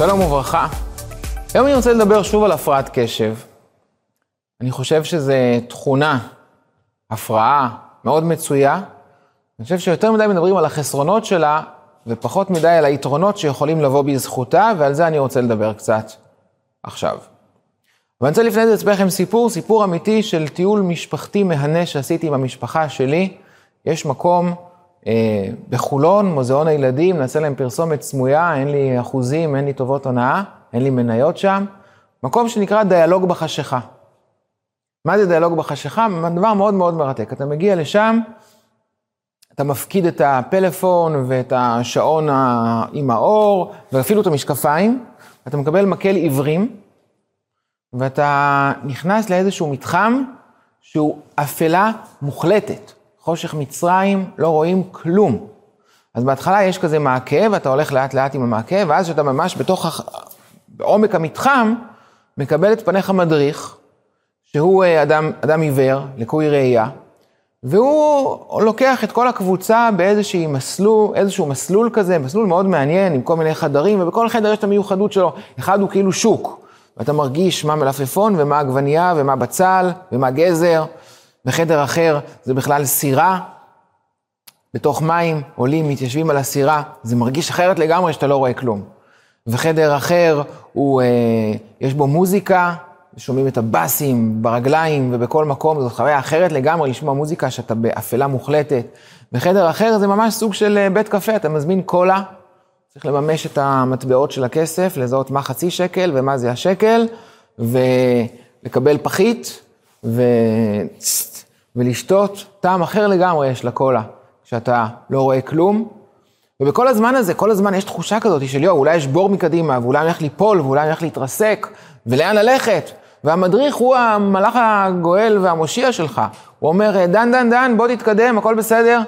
שלום וברכה. היום אני רוצה לדבר שוב על הפרעת קשב. אני חושב שזו תכונה, הפרעה, מאוד מצויה. אני חושב שיותר מדי מדברים על החסרונות שלה, ופחות מדי על היתרונות שיכולים לבוא בזכותה, ועל זה אני רוצה לדבר קצת עכשיו. ואני רוצה לפני זה לספר לכם סיפור, סיפור אמיתי של טיול משפחתי מהנה שעשיתי עם המשפחה שלי. יש מקום בחולון, מוזיאון הילדים, נעשה להם פרסומת סמויה, אין לי אחוזים, אין לי טובות הונאה, אין לי מניות שם. מקום שנקרא דיאלוג בחשיכה. מה זה דיאלוג בחשיכה? דבר מאוד מאוד מרתק. אתה מגיע לשם, אתה מפקיד את הפלאפון ואת השעון עם האור, ואפילו את המשקפיים, אתה מקבל מקל עיוורים, ואתה נכנס לאיזשהו מתחם שהוא אפלה מוחלטת. חושך מצרים, לא רואים כלום. אז בהתחלה יש כזה מעקה, ואתה הולך לאט לאט עם המעקה, ואז כשאתה ממש בתוך, בעומק המתחם, מקבל את פניך מדריך, שהוא אה, אדם, אדם עיוור, לקוי ראייה, והוא לוקח את כל הקבוצה באיזשהו מסלול, איזשהו מסלול כזה, מסלול מאוד מעניין, עם כל מיני חדרים, ובכל חדר יש את המיוחדות שלו. אחד הוא כאילו שוק, ואתה מרגיש מה מלפפון, ומה עגבנייה, ומה בצל, ומה גזר. בחדר אחר זה בכלל סירה, בתוך מים, עולים, מתיישבים על הסירה, זה מרגיש אחרת לגמרי שאתה לא רואה כלום. וחדר אחר, הוא, אה, יש בו מוזיקה, שומעים את הבאסים ברגליים ובכל מקום, זאת חוויה אחרת לגמרי לשמוע מוזיקה שאתה באפלה מוחלטת. בחדר אחר זה ממש סוג של אה, בית קפה, אתה מזמין קולה, צריך לממש את המטבעות של הכסף, לזהות מה חצי שקל ומה זה השקל, ולקבל פחית, ו... ולשתות טעם אחר לגמרי יש לקולה, כשאתה לא רואה כלום. ובכל הזמן הזה, כל הזמן יש תחושה כזאת של יואו, אולי יש בור מקדימה, ואולי אני הולך ליפול, ואולי אני הולך להתרסק, ולאן ללכת? והמדריך הוא המלאך הגואל והמושיע שלך. הוא אומר, דן, דן, דן, בוא תתקדם, הכל בסדר.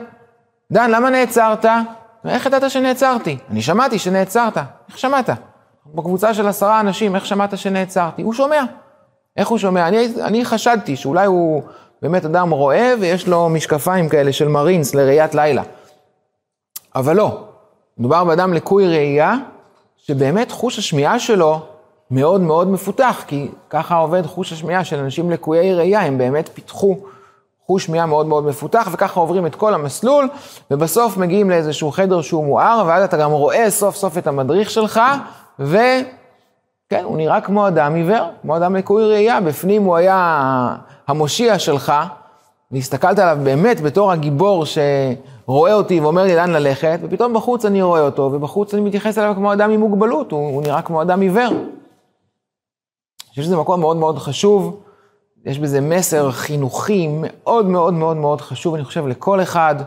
דן, למה נעצרת? איך ידעת שנעצרתי? אני שמעתי שנעצרת. איך שמעת? בקבוצה של עשרה אנשים, איך שמעת שנעצרתי? הוא שומע. איך הוא שומע? אני, אני חשדתי שאולי הוא באמת אדם רואה ויש לו משקפיים כאלה של מרינס לראיית לילה. אבל לא, מדובר באדם לקוי ראייה, שבאמת חוש השמיעה שלו מאוד מאוד מפותח, כי ככה עובד חוש השמיעה של אנשים לקויי ראייה, הם באמת פיתחו חוש שמיעה מאוד מאוד מפותח, וככה עוברים את כל המסלול, ובסוף מגיעים לאיזשהו חדר שהוא מואר, ואז אתה גם רואה סוף סוף את המדריך שלך, וכן, הוא נראה כמו אדם עיוור, כמו אדם לקוי ראייה, בפנים הוא היה המושיע שלך, והסתכלת עליו באמת בתור הגיבור שרואה אותי ואומר לי לאן ללכת, ופתאום בחוץ אני רואה אותו, ובחוץ אני מתייחס אליו כמו אדם עם מוגבלות, הוא, הוא נראה כמו אדם עיוור. אני חושב שזה מקום מאוד מאוד חשוב, יש בזה מסר חינוכי מאוד מאוד מאוד מאוד חשוב, אני חושב, לכל אחד. אני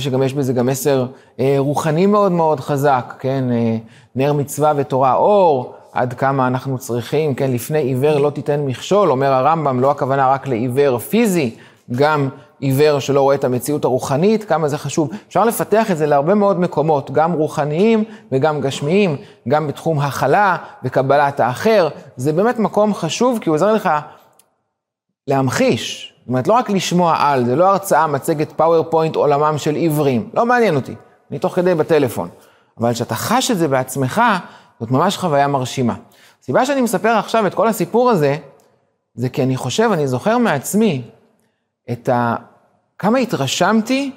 חושב שגם יש בזה גם מסר אה, רוחני מאוד מאוד חזק, כן? אה, נר מצווה ותורה אור, עד כמה אנחנו צריכים, כן, לפני עיוור לא תיתן מכשול, אומר הרמב"ם, לא הכוונה רק לעיוור פיזי, גם עיוור שלא רואה את המציאות הרוחנית, כמה זה חשוב. אפשר לפתח את זה להרבה מאוד מקומות, גם רוחניים וגם גשמיים, גם בתחום הכלה וקבלת האחר. זה באמת מקום חשוב, כי הוא עוזר לך להמחיש. זאת אומרת, לא רק לשמוע על, זה לא הרצאה, מצגת PowerPoint עולמם של עיוורים, לא מעניין אותי, אני תוך כדי בטלפון. אבל כשאתה חש את זה בעצמך, זאת ממש חוויה מרשימה. הסיבה שאני מספר עכשיו את כל הסיפור הזה, זה כי אני חושב, אני זוכר מעצמי את ה... כמה התרשמתי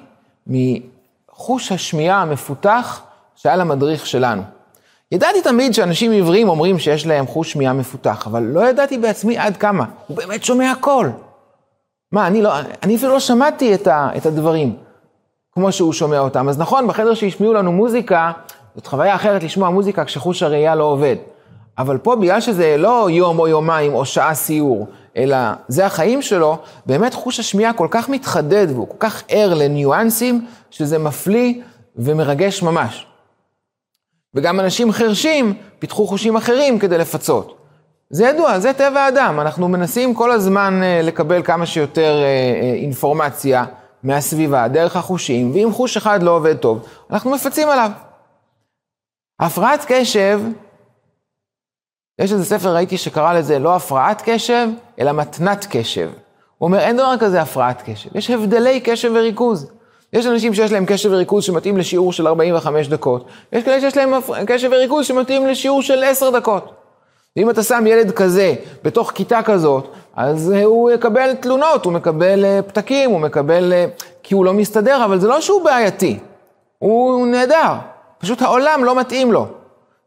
מחוש השמיעה המפותח שהיה למדריך שלנו. ידעתי תמיד שאנשים עיוורים אומרים שיש להם חוש שמיעה מפותח, אבל לא ידעתי בעצמי עד כמה. הוא באמת שומע הכל. מה, אני, לא, אני אפילו לא שמעתי את, ה, את הדברים כמו שהוא שומע אותם. אז נכון, בחדר שהשמיעו לנו מוזיקה, זאת חוויה אחרת לשמוע מוזיקה כשחוש הראייה לא עובד. אבל פה, בגלל שזה לא יום או יומיים או שעה סיור, אלא זה החיים שלו, באמת חוש השמיעה כל כך מתחדד והוא כל כך ער לניואנסים, שזה מפליא ומרגש ממש. וגם אנשים חרשים פיתחו חושים אחרים כדי לפצות. זה ידוע, זה טבע האדם, אנחנו מנסים כל הזמן אה, לקבל כמה שיותר אה, אה, אינפורמציה מהסביבה, דרך החושים, ואם חוש אחד לא עובד טוב, אנחנו מפצים עליו. הפרעת קשב, יש איזה ספר, ראיתי שקרא לזה לא הפרעת קשב, אלא מתנת קשב. הוא אומר, אין דבר כזה הפרעת קשב, יש הבדלי קשב וריכוז. יש אנשים שיש להם קשב וריכוז שמתאים לשיעור של 45 דקות, יש כאלה שיש להם קשב וריכוז שמתאים לשיעור של 10 דקות. ואם אתה שם ילד כזה בתוך כיתה כזאת, אז הוא יקבל תלונות, הוא מקבל אה, פתקים, הוא מקבל... אה, כי הוא לא מסתדר, אבל זה לא שהוא בעייתי, הוא נהדר. פשוט העולם לא מתאים לו.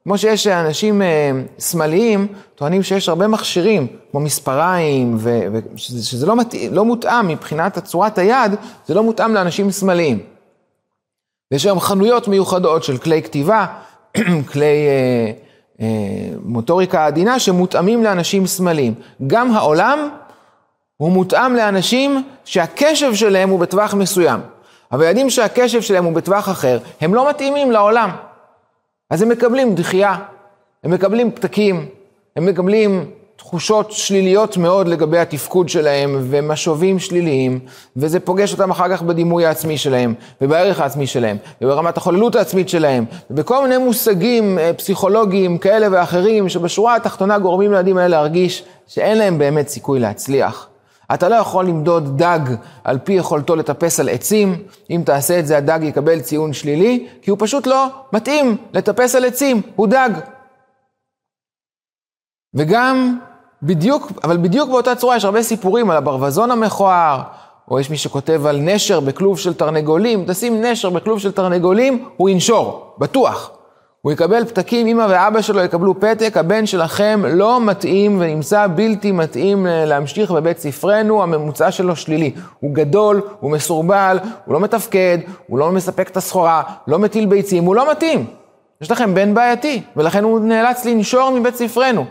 כמו שיש אנשים אה, שמאליים, טוענים שיש הרבה מכשירים, כמו מספריים, ושזה לא, מת... לא מותאם מבחינת צורת היד, זה לא מותאם לאנשים שמאליים. יש היום חנויות מיוחדות של כלי כתיבה, כלי אה, אה, מוטוריקה עדינה, שמותאמים לאנשים שמאליים. גם העולם הוא מותאם לאנשים שהקשב שלהם הוא בטווח מסוים. אבל ילדים שהקשב שלהם הוא בטווח אחר, הם לא מתאימים לעולם. אז הם מקבלים דחייה, הם מקבלים פתקים, הם מקבלים תחושות שליליות מאוד לגבי התפקוד שלהם, ומשובים שליליים, וזה פוגש אותם אחר כך בדימוי העצמי שלהם, ובערך העצמי שלהם, וברמת החוללות העצמית שלהם, ובכל מיני מושגים אה, פסיכולוגיים כאלה ואחרים, שבשורה התחתונה גורמים לילדים האלה להרגיש שאין להם באמת סיכוי להצליח. אתה לא יכול למדוד דג על פי יכולתו לטפס על עצים, אם תעשה את זה הדג יקבל ציון שלילי, כי הוא פשוט לא מתאים לטפס על עצים, הוא דג. וגם בדיוק, אבל בדיוק באותה צורה יש הרבה סיפורים על הברווזון המכוער, או יש מי שכותב על נשר בכלוב של תרנגולים, תשים נשר בכלוב של תרנגולים, הוא ינשור, בטוח. הוא יקבל פתקים, אמא ואבא שלו יקבלו פתק, הבן שלכם לא מתאים ונמצא בלתי מתאים להמשיך בבית ספרנו, הממוצע שלו שלילי. הוא גדול, הוא מסורבל, הוא לא מתפקד, הוא לא מספק את הסחורה, לא מטיל ביצים, הוא לא מתאים. יש לכם בן בעייתי, ולכן הוא נאלץ לנשור מבית ספרנו.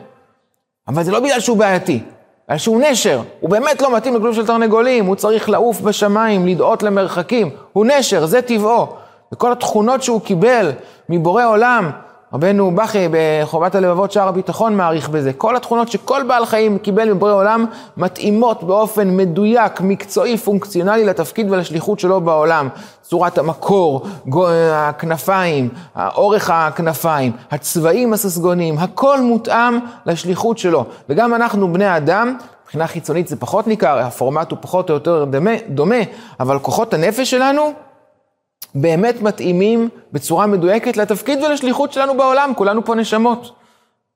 אבל זה לא בגלל שהוא בעייתי, בגלל שהוא נשר, הוא באמת לא מתאים לכלוב של תרנגולים, הוא צריך לעוף בשמיים, לדאות למרחקים, הוא נשר, זה טבעו. וכל התכונות שהוא קיבל מבורא עולם, רבנו בכי בחובת הלבבות שער הביטחון מעריך בזה. כל התכונות שכל בעל חיים קיבל מבורא עולם מתאימות באופן מדויק, מקצועי, פונקציונלי לתפקיד ולשליחות שלו בעולם. צורת המקור, הכנפיים, אורך הכנפיים, הצבעים הססגוניים, הכל מותאם לשליחות שלו. וגם אנחנו בני אדם, מבחינה חיצונית זה פחות ניכר, הפורמט הוא פחות או יותר דומה, דומה אבל כוחות הנפש שלנו באמת מתאימים בצורה מדויקת לתפקיד ולשליחות שלנו בעולם, כולנו פה נשמות.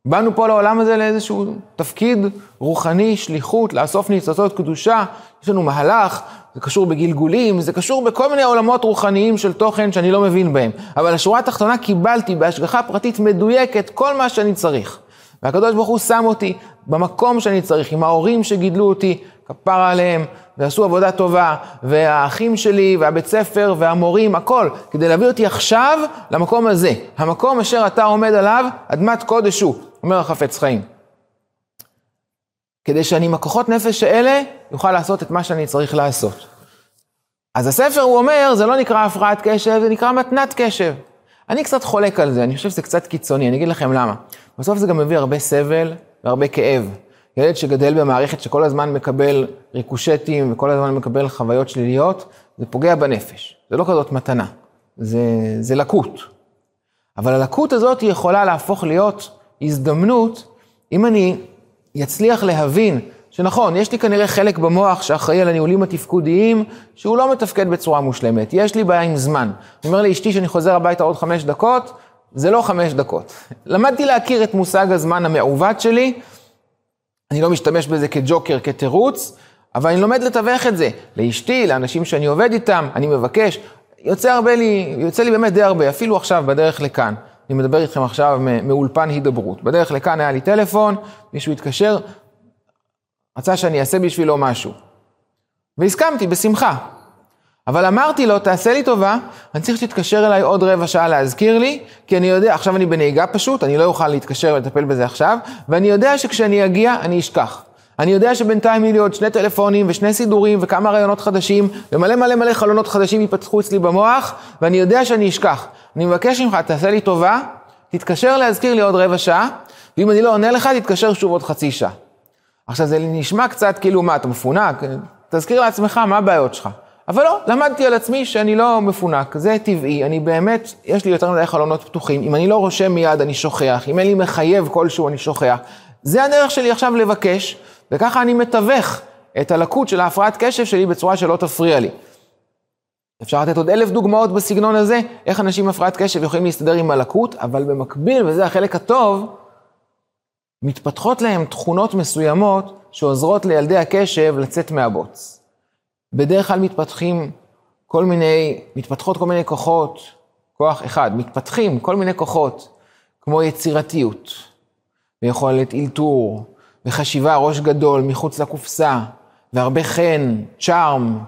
באנו פה לעולם הזה לאיזשהו תפקיד רוחני, שליחות, לאסוף ניצוצות קדושה, יש לנו מהלך, זה קשור בגלגולים, זה קשור בכל מיני עולמות רוחניים של תוכן שאני לא מבין בהם. אבל השורה התחתונה קיבלתי בהשגחה פרטית מדויקת כל מה שאני צריך. והקדוש ברוך הוא שם אותי במקום שאני צריך, עם ההורים שגידלו אותי, כפרה עליהם, ועשו עבודה טובה, והאחים שלי, והבית ספר, והמורים, הכל, כדי להביא אותי עכשיו למקום הזה. המקום אשר אתה עומד עליו, אדמת קודש הוא, אומר החפץ חיים. כדי שאני עם הכוחות נפש האלה, יוכל לעשות את מה שאני צריך לעשות. אז הספר, הוא אומר, זה לא נקרא הפרעת קשב, זה נקרא מתנת קשב. אני קצת חולק על זה, אני חושב שזה קצת קיצוני, אני אגיד לכם למה. בסוף זה גם מביא הרבה סבל והרבה כאב. ילד שגדל במערכת שכל הזמן מקבל ריקושטים וכל הזמן מקבל חוויות שליליות, זה פוגע בנפש. זה לא כזאת מתנה, זה, זה לקות. אבל הלקות הזאת יכולה להפוך להיות הזדמנות, אם אני אצליח להבין שנכון, יש לי כנראה חלק במוח שאחראי על הניהולים התפקודיים, שהוא לא מתפקד בצורה מושלמת. יש לי בעיה עם זמן. אני אומר לאשתי שאני חוזר הביתה עוד חמש דקות, זה לא חמש דקות. למדתי להכיר את מושג הזמן המעוות שלי, אני לא משתמש בזה כג'וקר, כתירוץ, אבל אני לומד לתווך את זה. לאשתי, לאנשים שאני עובד איתם, אני מבקש. יוצא הרבה לי, יוצא לי באמת די הרבה, אפילו עכשיו בדרך לכאן. אני מדבר איתכם עכשיו מאולפן הידברות. בדרך לכאן היה לי טלפון, מישהו התקשר, רצה שאני אעשה בשבילו משהו. והסכמתי, בשמחה. אבל אמרתי לו, תעשה לי טובה, אני צריך שתתקשר אליי עוד רבע שעה להזכיר לי, כי אני יודע, עכשיו אני בנהיגה פשוט, אני לא אוכל להתקשר ולטפל בזה עכשיו, ואני יודע שכשאני אגיע, אני אשכח. אני יודע שבינתיים יהיו לי עוד שני טלפונים ושני סידורים וכמה רעיונות חדשים, ומלא מלא מלא חלונות חדשים ייפתחו אצלי במוח, ואני יודע שאני אשכח. אני מבקש ממך, תעשה לי טובה, תתקשר להזכיר לי עוד רבע שעה, ואם אני לא עונה לך, תתקשר שוב עוד חצי שעה. עכשיו זה נשמע קצת כאילו, מה, אתה מפונק? תזכיר לעצמך מה הבעיות שלך. אבל לא, למדתי על עצמי שאני לא מפונק, זה טבעי, אני באמת, יש לי יותר מדי חלונות פתוחים, אם אני לא רושם מיד אני שוכח, אם אין לי מחייב כלשהו אני שוכח. זה הדרך שלי עכשיו לבקש, וככה אני מתווך את הלקות של ההפרעת קשב שלי בצורה שלא תפריע לי. אפשר לתת עוד אלף דוגמאות בסגנון הזה, איך אנשים עם הפרעת קשב יכולים להסתדר עם הלקות, אבל במקביל, וזה החלק הטוב, מתפתחות להם תכונות מסוימות שעוזרות לילדי הקשב לצאת מהבוץ. בדרך כלל מתפתחים כל מיני, מתפתחות כל מיני כוחות, כוח אחד, מתפתחים כל מיני כוחות, כמו יצירתיות, ויכולת אלתור, וחשיבה ראש גדול מחוץ לקופסה, והרבה חן, צ'ארם,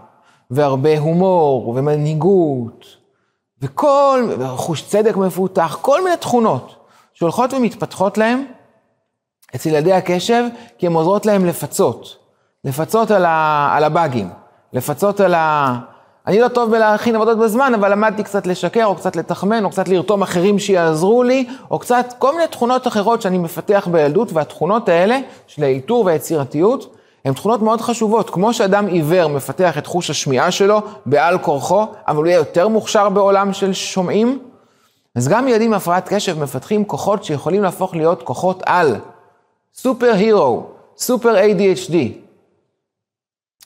והרבה הומור, ומנהיגות, וכל, וחוש צדק מפותח, כל מיני תכונות שהולכות ומתפתחות להם אצל ילדי הקשב, כי הן עוזרות להם לפצות. לפצות על, ה, על הבאגים, לפצות על ה... אני לא טוב בלהכין עבודות בזמן, אבל למדתי קצת לשקר, או קצת לתחמן, או קצת לרתום אחרים שיעזרו לי, או קצת כל מיני תכונות אחרות שאני מפתח בילדות, והתכונות האלה של האיתור והיצירתיות, הן תכונות מאוד חשובות. כמו שאדם עיוור מפתח את חוש השמיעה שלו בעל כורחו, אבל הוא יהיה יותר מוכשר בעולם של שומעים, אז גם ילדים עם הפרעת קשב מפתחים כוחות שיכולים להפוך להיות כוחות על. סופר הירו, סופר ADHD.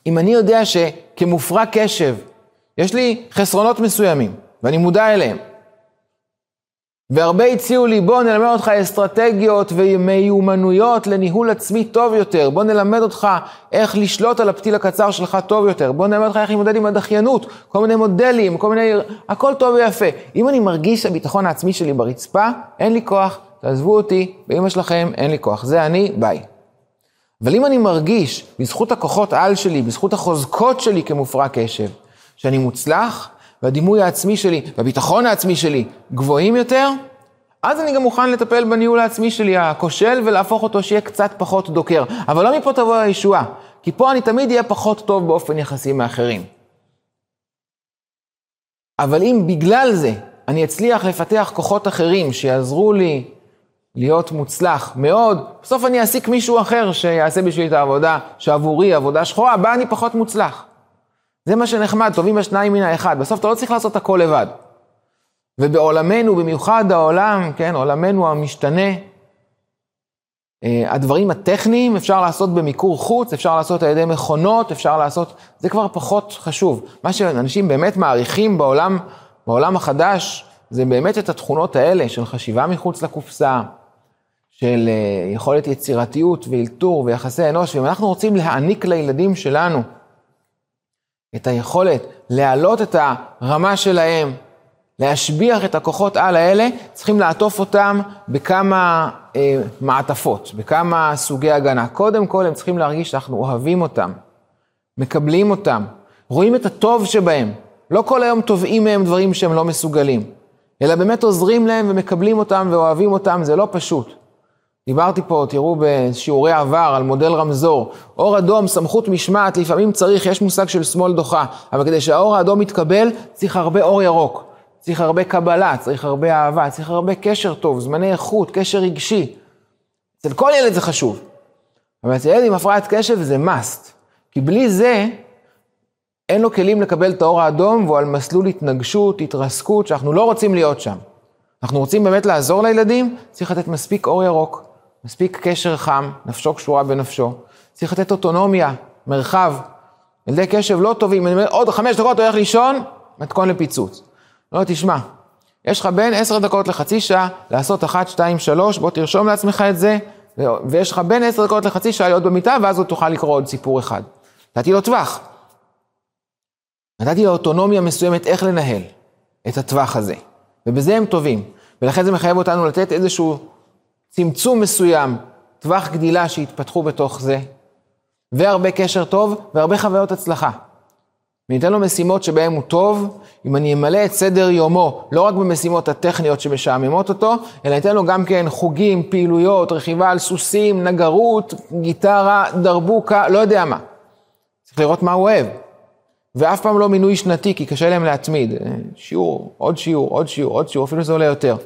אם אני יודע שכמופרע קשב, יש לי חסרונות מסוימים, ואני מודע אליהם, והרבה הציעו לי, בוא נלמד אותך אסטרטגיות ומיומנויות לניהול עצמי טוב יותר, בוא נלמד אותך איך לשלוט על הפתיל הקצר שלך טוב יותר, בוא נלמד אותך איך להתמודד עם הדחיינות, כל מיני מודלים, כל מיני... הכל טוב ויפה. אם אני מרגיש שהביטחון העצמי שלי ברצפה, אין לי כוח, תעזבו אותי, באמא שלכם, אין לי כוח. זה אני, ביי. אבל אם אני מרגיש, בזכות הכוחות על שלי, בזכות החוזקות שלי כמופרע קשב, שאני מוצלח, והדימוי העצמי שלי, והביטחון העצמי שלי גבוהים יותר, אז אני גם מוכן לטפל בניהול העצמי שלי הכושל ולהפוך אותו שיהיה קצת פחות דוקר. אבל לא מפה תבוא הישועה, כי פה אני תמיד אהיה פחות טוב באופן יחסי מאחרים. אבל אם בגלל זה אני אצליח לפתח כוחות אחרים שיעזרו לי להיות מוצלח מאוד, בסוף אני אעסיק מישהו אחר שיעשה בשבילי את העבודה שעבורי עבודה שחורה, בה אני פחות מוצלח. זה מה שנחמד, טובים השניים מן האחד. בסוף אתה לא צריך לעשות הכל לבד. ובעולמנו, במיוחד העולם, כן, עולמנו המשתנה, אה, הדברים הטכניים אפשר לעשות במיקור חוץ, אפשר לעשות על ידי מכונות, אפשר לעשות, זה כבר פחות חשוב. מה שאנשים באמת מעריכים בעולם, בעולם החדש, זה באמת את התכונות האלה של חשיבה מחוץ לקופסה, של אה, יכולת יצירתיות ואלתור ויחסי אנוש, ואם אנחנו רוצים להעניק לילדים שלנו את היכולת להעלות את הרמה שלהם, להשביח את הכוחות על האלה, צריכים לעטוף אותם בכמה אה, מעטפות, בכמה סוגי הגנה. קודם כל הם צריכים להרגיש שאנחנו אוהבים אותם, מקבלים אותם, רואים את הטוב שבהם. לא כל היום תובעים מהם דברים שהם לא מסוגלים, אלא באמת עוזרים להם ומקבלים אותם ואוהבים אותם, זה לא פשוט. דיברתי פה, תראו בשיעורי עבר על מודל רמזור. אור אדום, סמכות משמעת, לפעמים צריך, יש מושג של שמאל דוחה, אבל כדי שהאור האדום יתקבל, צריך הרבה אור ירוק. צריך הרבה קבלה, צריך הרבה אהבה, צריך הרבה קשר טוב, זמני איכות, קשר רגשי. אצל כל ילד זה חשוב. אבל אצל ילד עם הפרעת קשב זה must. כי בלי זה, אין לו כלים לקבל את האור האדום, והוא על מסלול התנגשות, התרסקות, שאנחנו לא רוצים להיות שם. אנחנו רוצים באמת לעזור לילדים, צריך לתת מספיק אור ירוק. מספיק קשר חם, נפשו קשורה בנפשו. צריך לתת אוטונומיה, מרחב. ילדי קשב לא טובים, אני אומר, עוד חמש דקות הולך לישון, מתכון לפיצוץ. לא, תשמע, יש לך בין עשר דקות לחצי שעה לעשות אחת, שתיים, שלוש, בוא תרשום לעצמך את זה, ויש לך בין עשר דקות לחצי שעה להיות במיטה, ואז הוא תוכל לקרוא עוד סיפור אחד. נתתי לו טווח. נתתי לו אוטונומיה מסוימת איך לנהל את הטווח הזה, ובזה הם טובים. ולכן זה מחייב אותנו לתת איזשהו צמצום מסוים, טווח גדילה שהתפתחו בתוך זה, והרבה קשר טוב והרבה חוויות הצלחה. וניתן לו משימות שבהן הוא טוב, אם אני אמלא את סדר יומו, לא רק במשימות הטכניות שמשעממות אותו, אלא ניתן לו גם כן חוגים, פעילויות, רכיבה על סוסים, נגרות, גיטרה, דרבוקה, לא יודע מה. צריך לראות מה הוא אוהב. ואף פעם לא מינוי שנתי, כי קשה להם להתמיד. שיעור, עוד שיעור, עוד שיעור, עוד שיעור, אפילו זה עולה יותר.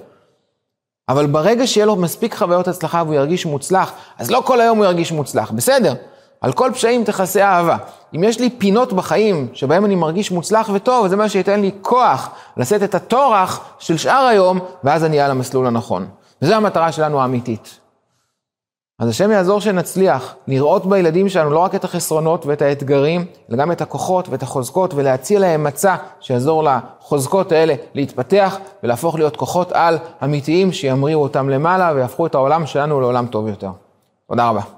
אבל ברגע שיהיה לו מספיק חוויות הצלחה והוא ירגיש מוצלח, אז לא כל היום הוא ירגיש מוצלח, בסדר. על כל פשעים תכסה אהבה. אם יש לי פינות בחיים שבהם אני מרגיש מוצלח וטוב, זה מה שייתן לי כוח לשאת את הטורח של שאר היום, ואז אני על המסלול הנכון. וזו המטרה שלנו האמיתית. אז השם יעזור שנצליח לראות בילדים שלנו לא רק את החסרונות ואת האתגרים, אלא גם את הכוחות ואת החוזקות, ולהציע להם מצע שיעזור לחוזקות האלה להתפתח ולהפוך להיות כוחות על אמיתיים שימריאו אותם למעלה ויהפכו את העולם שלנו לעולם טוב יותר. תודה רבה.